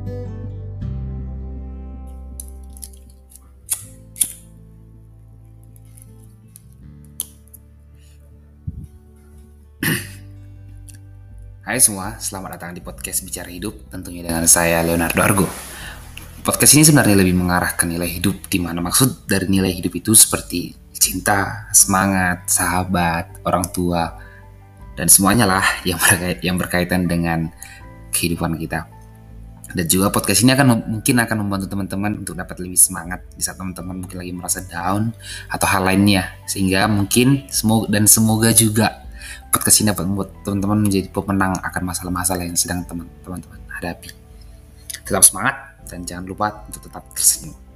Hai semua, selamat datang di podcast Bicara Hidup, tentunya dengan saya Leonardo Argo. Podcast ini sebenarnya lebih mengarah ke nilai hidup, di mana maksud dari nilai hidup itu seperti cinta, semangat, sahabat, orang tua, dan semuanya lah yang berkait, yang berkaitan dengan kehidupan kita. Dan juga podcast ini akan mungkin akan membantu teman-teman untuk dapat lebih semangat di saat teman-teman mungkin lagi merasa down atau hal lainnya, sehingga mungkin semoga dan semoga juga podcast ini dapat membuat teman-teman menjadi pemenang akan masalah-masalah yang sedang teman-teman hadapi. Tetap semangat dan jangan lupa untuk tetap tersenyum.